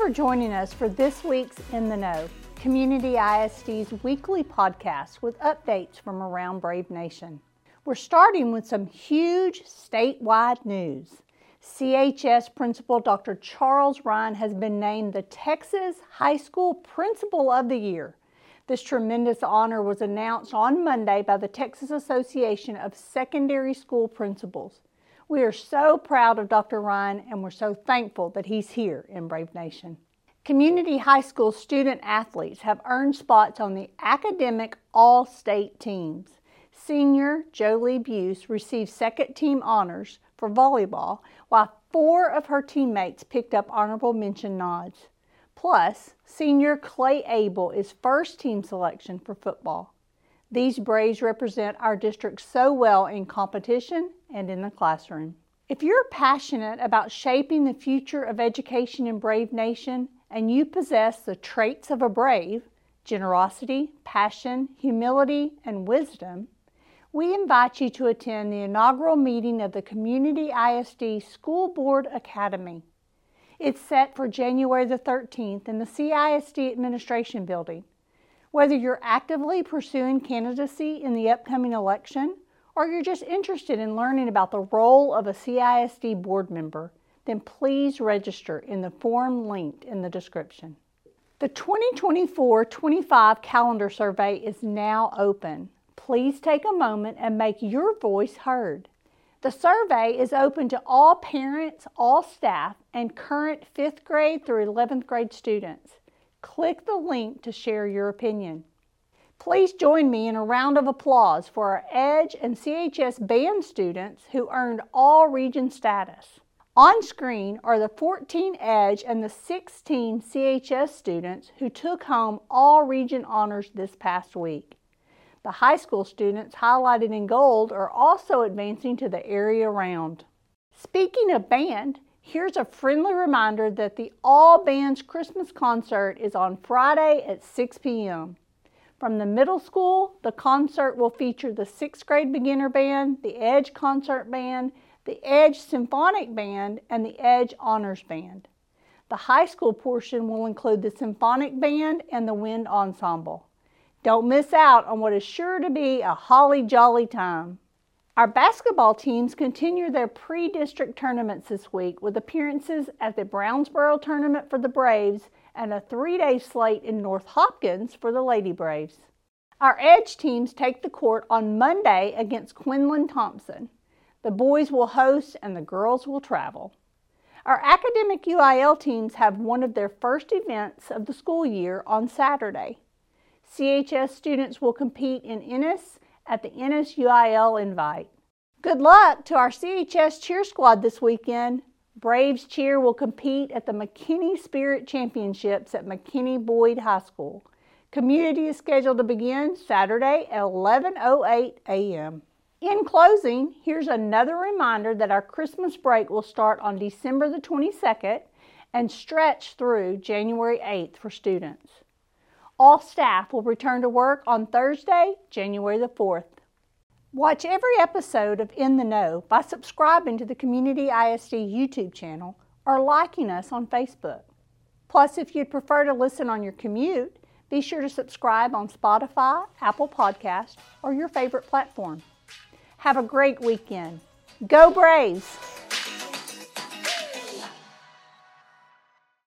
for joining us for this week's In the Know, Community ISD's weekly podcast with updates from around Brave Nation. We're starting with some huge statewide news. CHS Principal Dr. Charles Ryan has been named the Texas High School Principal of the Year. This tremendous honor was announced on Monday by the Texas Association of Secondary School Principals. We are so proud of Dr. Ryan and we're so thankful that he's here in Brave Nation. Community high school student athletes have earned spots on the academic all state teams. Senior Jolie Buse received second team honors for volleyball, while four of her teammates picked up honorable mention nods. Plus, senior Clay Abel is first team selection for football. These Braves represent our district so well in competition and in the classroom. If you're passionate about shaping the future of education in Brave Nation and you possess the traits of a brave generosity, passion, humility, and wisdom we invite you to attend the inaugural meeting of the Community ISD School Board Academy. It's set for January the 13th in the CISD Administration Building. Whether you're actively pursuing candidacy in the upcoming election or you're just interested in learning about the role of a CISD board member, then please register in the form linked in the description. The 2024 25 calendar survey is now open. Please take a moment and make your voice heard. The survey is open to all parents, all staff, and current 5th grade through 11th grade students. Click the link to share your opinion. Please join me in a round of applause for our EDGE and CHS band students who earned all region status. On screen are the 14 EDGE and the 16 CHS students who took home all region honors this past week. The high school students highlighted in gold are also advancing to the area round. Speaking of band, Here's a friendly reminder that the All Bands Christmas concert is on Friday at 6 p.m. From the middle school, the concert will feature the sixth grade beginner band, the Edge Concert Band, the Edge Symphonic Band, and the Edge Honors Band. The high school portion will include the Symphonic Band and the Wind Ensemble. Don't miss out on what is sure to be a holly jolly time. Our basketball teams continue their pre district tournaments this week with appearances at the Brownsboro tournament for the Braves and a three day slate in North Hopkins for the Lady Braves. Our Edge teams take the court on Monday against Quinlan Thompson. The boys will host and the girls will travel. Our academic UIL teams have one of their first events of the school year on Saturday. CHS students will compete in Ennis at the NSUIL invite. Good luck to our CHS cheer squad this weekend. Braves cheer will compete at the McKinney Spirit Championships at McKinney Boyd High School. Community is scheduled to begin Saturday at 11:08 a.m. In closing, here's another reminder that our Christmas break will start on December the 22nd and stretch through January 8th for students. All staff will return to work on Thursday, January the 4th. Watch every episode of In the Know by subscribing to the Community ISD YouTube channel or liking us on Facebook. Plus, if you'd prefer to listen on your commute, be sure to subscribe on Spotify, Apple Podcast, or your favorite platform. Have a great weekend. Go Braves!